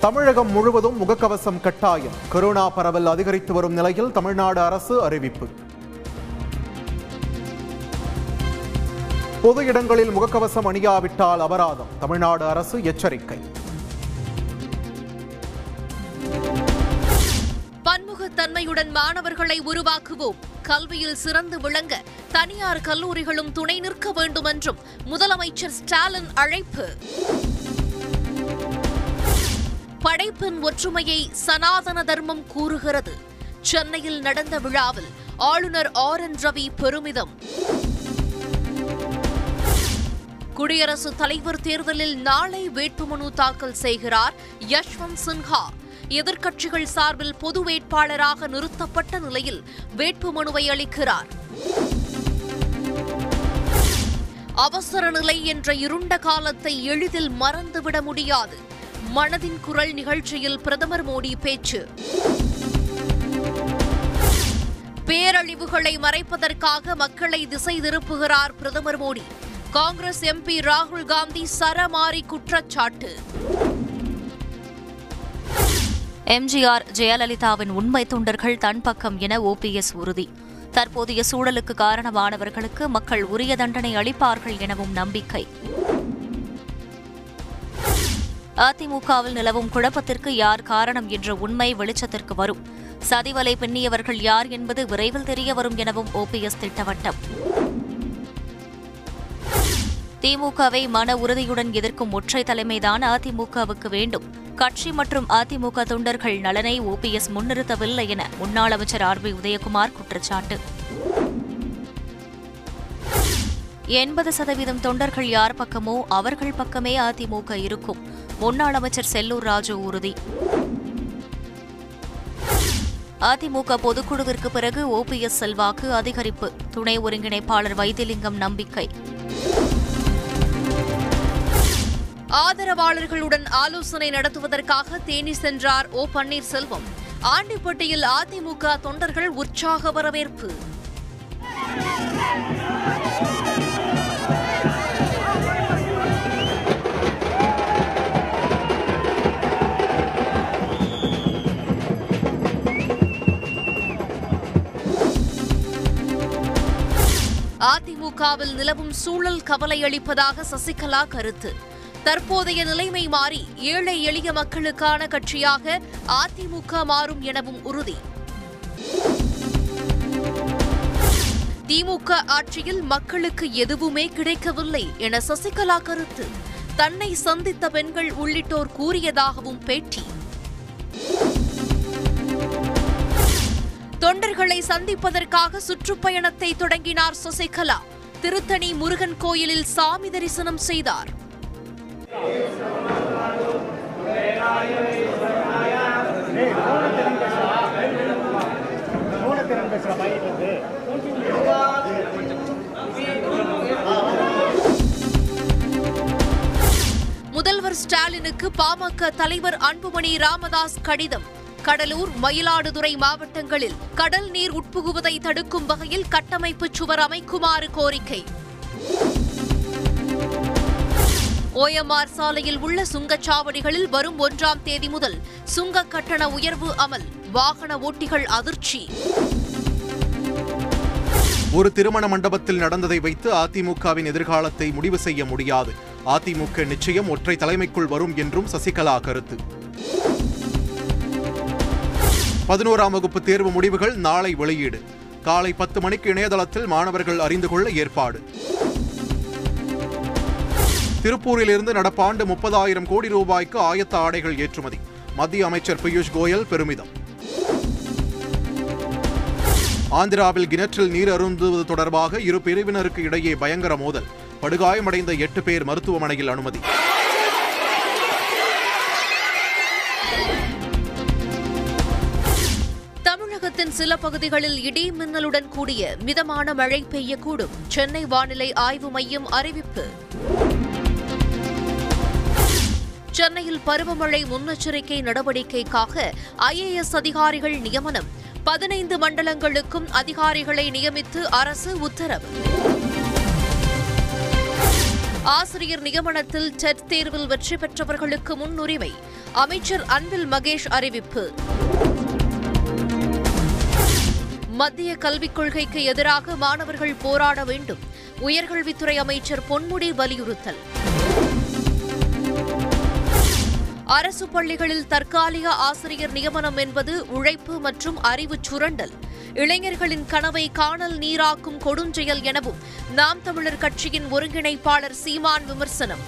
தமிழகம் முழுவதும் முகக்கவசம் கட்டாயம். கொரோனா பரவல் அதிகரித்து வரும் நிலையில் தமிழ்நாடு அரசு அறிவிப்பு. பொது இடங்களில் முகக்கவசம் அணியாவிட்டால் அபராதம். தமிழ்நாடு அரசு எச்சரிக்கை. பன்முகத்தன்மையுடன் மாணவர்களை உருவாக்குவோம். கல்வியில் சிறந்து விளங்க தனியார் கல்லூரிகளும் துணை நிற்க வேண்டும் என்றும் முதலமைச்சர் ஸ்டாலின் அழைப்பு. படைப்பின் ஒற்றுமையை சனாதன தர்மம் கூறுகிறது. சென்னையில் நடந்த விழாவில் ஆளுநர் ஆர். என். ரவி பெருமிதம். குடியரசுத் தலைவர் தேர்தலில் நாளை வேட்புமனு தாக்கல் செய்கிறார் யஷ்வந்த் சின்ஹா. எதிர்க்கட்சிகள் சார்பில் பொது வேட்பாளராக நிறுத்தப்பட்ட நிலையில் வேட்புமனுவை அளிக்கிறார். அவசர நிலை என்ற இருண்ட காலத்தை எளிதில் மறந்துவிட முடியாது. மனதின் குரல் நிகழ்ச்சியில் பிரதமர் மோடி பேச்சு. பேரழிவுகளை மறைப்பதற்காக மக்களை திசை திருப்புகிறார் பிரதமர் மோடி. காங்கிரஸ் எம்பி ராகுல் காந்தி சரமாரி குற்றச்சாட்டு. எம்ஜிஆர் ஜெயலலிதாவின் உண்மை தொண்டர்கள் தன் பக்கம் என ஓபிஎஸ் உறுதி. தற்போதைய சூழலுக்கு காரணமானவர்களுக்கு மக்கள் உரிய தண்டனை அளிப்பார்கள் எனவும் நம்பிக்கை. அதிமுகவில் நிலவும் குழப்பத்திற்கு யார் காரணம் என்ற உண்மை வெளிச்சத்திற்கு வரும். சதிவலை பின்னியவர்கள் யார் என்பது விரைவில் தெரிய வரும் எனவும் ஓபிஎஸ் திட்டவட்டம். திமுகவை மன உறுதியுடன் எதிர்க்கும் ஒற்றை தலைமைதான் அதிமுகவுக்கு வேண்டும். கட்சி மற்றும் அதிமுக தொண்டர்கள் நலனை ஓபிஎஸ் முன்னிறுத்தவில்லை என முன்னாள் அமைச்சர் ஆர் பி உதயகுமார் குற்றச்சாட்டு. எண்பது சதவீதம் தொண்டர்கள் யார் பக்கமோ அவர்கள் பக்கமே அதிமுக இருக்கும். முன்னாள் அமைச்சர் செல்லூர் ராஜு உறுதி. அதிமுக பொதுக்குழுவிற்கு பிறகு ஓபிஎஸ் செல்வாக்கு அதிகரிப்பு. துணை ஒருங்கிணைப்பாளர் வைத்திலிங்கம் நம்பிக்கை. ஆதரவாளர்களுடன் ஆலோசனை நடத்துவதற்காக தேனி சென்றார் ஓ பன்னீர்செல்வம். ஆண்டிப்பட்டியில் அதிமுக தொண்டர்கள் உற்சாக வரவேற்பு. அதிமுகவில் நிலவும் சூழல் கவலை அளிப்பதாக சசிகலா கருத்து. தற்போதைய நிலைமை மாறி ஏழை எளிய மக்களுக்கான கட்சியாக அதிமுக மாறும் எனவும் உறுதி. திமுக ஆட்சியில் மக்களுக்கு எதுவுமே கிடைக்கவில்லை என சசிகலா கருத்து. தன்னை சந்தித்த பெண்கள் உள்ளிட்டோர் கூறியதாகவும் பேட்டி. தொண்டர்களை சந்திப்பதற்காக சுற்றுப்பயணத்தை தொடங்கினார் சசிகலா. திருத்தணி முருகன் கோயிலில் சாமி தரிசனம் செய்தார். முதல்வர் ஸ்டாலினுக்கு பாமக தலைவர் அன்புமணி ராமதாஸ் கடிதம். கடலூர் மயிலாடுதுறை மாவட்டங்களில் கடல் நீர் உட்புகுவதை தடுக்கும் வகையில் கட்டமைப்பு சுவர் அமைக்குமாறு கோரிக்கை. ஓஎம்ஆர் சாலையில் உள்ள சுங்கச்சாவடிகளில் வரும் ஒன்றாம் தேதி முதல் சுங்க கட்டண உயர்வு அமல் வாகன ஓட்டிகள் அதிர்ச்சி. ஒரு திருமண மண்டபத்தில் நடந்ததை வைத்து அதிமுகவின் எதிர்காலத்தை முடிவு செய்ய முடியாது. அதிமுக நிச்சயம் ஒற்றை தலைமைக்குள் வரும் என்றும் சசிகலா கருத்து. பதினோராம் வகுப்பு தேர்வு முடிவுகள் நாளை வெளியீடு. காலை பத்து மணிக்கு இணையதளத்தில் மாணவர்கள் அறிந்து கொள்ள ஏற்பாடு. திருப்பூரிலிருந்து நடப்பாண்டு முப்பதாயிரம் கோடி ரூபாய்க்கு ஆயத்த ஆடைகள் ஏற்றுமதி. மத்திய அமைச்சர் பியூஷ் கோயல் பெருமிதம். ஆந்திராவில் கிணற்றில் நீர் அருந்துவது தொடர்பாக இரு பிரிவினருக்கு இடையே பயங்கர மோதல். படுகாயமடைந்த எட்டு பேர் மருத்துவமனையில் அனுமதி. சில பகுதிகளில் இடி மின்னலுடன் கூடிய மிதமான மழை பெய்யக்கூடும். சென்னை வானிலை ஆய்வு மையம் அறிவிப்பு. சென்னையில் பருவமழை முன்னெச்சரிக்கை நடவடிக்கைக்காக ஐஏஎஸ் அதிகாரிகள் நியமனம். பதினைந்து மண்டலங்களுக்கும் அதிகாரிகளை நியமித்து அரசு உத்தரவு. ஆசிரியர் நியமனத்தில் டெட் தேர்வில் வெற்றி பெற்றவர்களுக்கு முன்னுரிமை. அமைச்சர் அன்பில் மகேஷ் அறிவிப்பு. மத்திய கல்விக் கொள்கைக்கு எதிராக மாணவர்கள் போராட வேண்டும். உயர்கல்வித்துறை அமைச்சர் பொன்முடி வலியுறுத்தல். அரசு பள்ளிகளில் தற்காலிக ஆசிரியர் நியமனம் என்பது உழைப்பு மற்றும் அறிவு சுரண்டல். இளைஞர்களின் கனவை காணல் நீராக்கும் கொடுஞ்செயல் எனவும் நாம் தமிழர் கட்சியின் ஒருங்கிணைப்பாளர் சீமான் விமர்சனம்.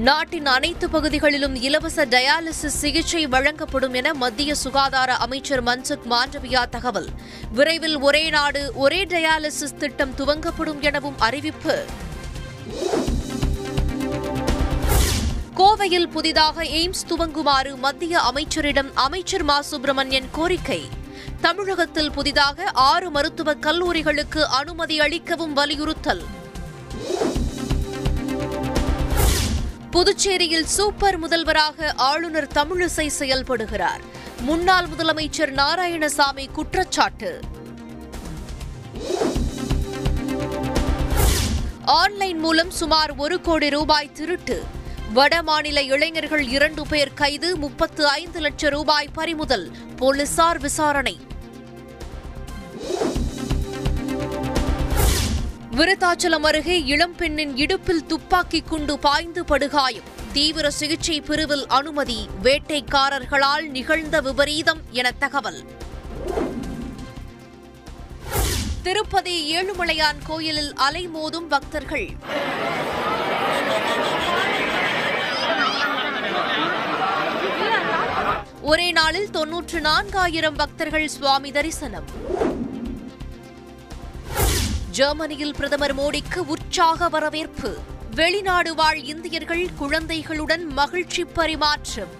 நாட்டின் அனைத்து பகுதிகளிலும் இலவச டயாலிசிஸ் சிகிச்சை வழங்கப்படும் என மத்திய சுகாதார அமைச்சர் மன்சுக் மாண்டவியா தகவல். விரைவில் ஒரே நாடு ஒரே டயாலிசிஸ் திட்டம் துவங்கப்படும் எனவும் அறிவிப்பு. கோவையில் புதிதாக எய்ம்ஸ் துவங்குமாறு மத்திய அமைச்சரிடம் அமைச்சர் மா. சுப்பிரமணியன் கோரிக்கை. தமிழகத்தில் புதிதாக ஆறு மருத்துவக் கல்லூரிகளுக்கு அனுமதி அளிக்கவும் வலியுறுத்தல். புதுச்சேரியில் சூப்பர் முதல்வராக ஆளுநர் தமிழிசை செயல்படுகிறார். முன்னாள் முதலமைச்சர் நாராயணசாமி குற்றச்சாட்டு. ஆன்லைன் மூலம் சுமார் ஒரு கோடி ரூபாய் திருட்டு. வட மாநில இளைஞர்கள் இரண்டு பேர் கைது முப்பத்து ஐந்து லட்சம் ரூபாய் பறிமுதல் போலீசார் விசாரணை. விருத்தாச்சலம் அருகே இளம்பெண்ணின் இடுப்பில் துப்பாக்கி குண்டு பாய்ந்து படுகாயம். தீவிர சிகிச்சை பிரிவில் அனுமதி. வேட்டைக்காரர்களால் நிகழ்ந்த விபரீதம் என தகவல். திருப்பதி ஏழுமலையான் கோயிலில் அலைமோதும் பக்தர்கள். ஒரே நாளில் தொன்னூற்று நான்காயிரம் பக்தர்கள் சுவாமி தரிசனம். ஜெர்மனியில் பிரதமர் மோடிக்கு உற்சாக வரவேற்பு. வெளிநாடு வாழ் இந்தியர்கள் குழந்தைகளுடன் மகிழ்ச்சி பரிமாற்றம்.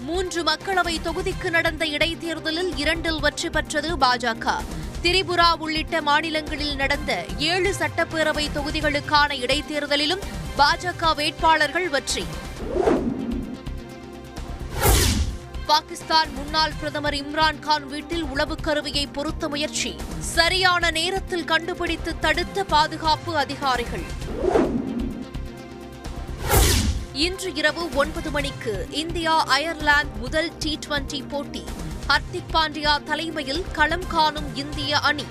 மூன்று மக்களவை தொகுதிக்கு நடந்த இடைத்தேர்தலில் இரண்டில் வெற்றி பெற்றது பாஜக. திரிபுரா உள்ளிட்ட மாநிலங்களில் நடந்த ஏழு சட்டப்பேரவை தொகுதிகளுக்கான இடைத்தேர்தலிலும் பாஜக வேட்பாளர்கள் வெற்றி. பாகிஸ்தான் முன்னாள் பிரதமர் இம்ரான் கான் வீட்டில் உளவுக் கருவியை பொருத்த முயற்சி. சரியான நேரத்தில் கண்டுபிடித்து தடுத்த பாதுகாப்பு அதிகாரிகள். இன்று இரவு ஒன்பது மணிக்கு இந்தியா அயர்லாந்து முதல் டி டுவெண்டி போட்டி. ஹர்திக் பாண்டியா தலைமையில் களம் காணும் இந்திய அணி.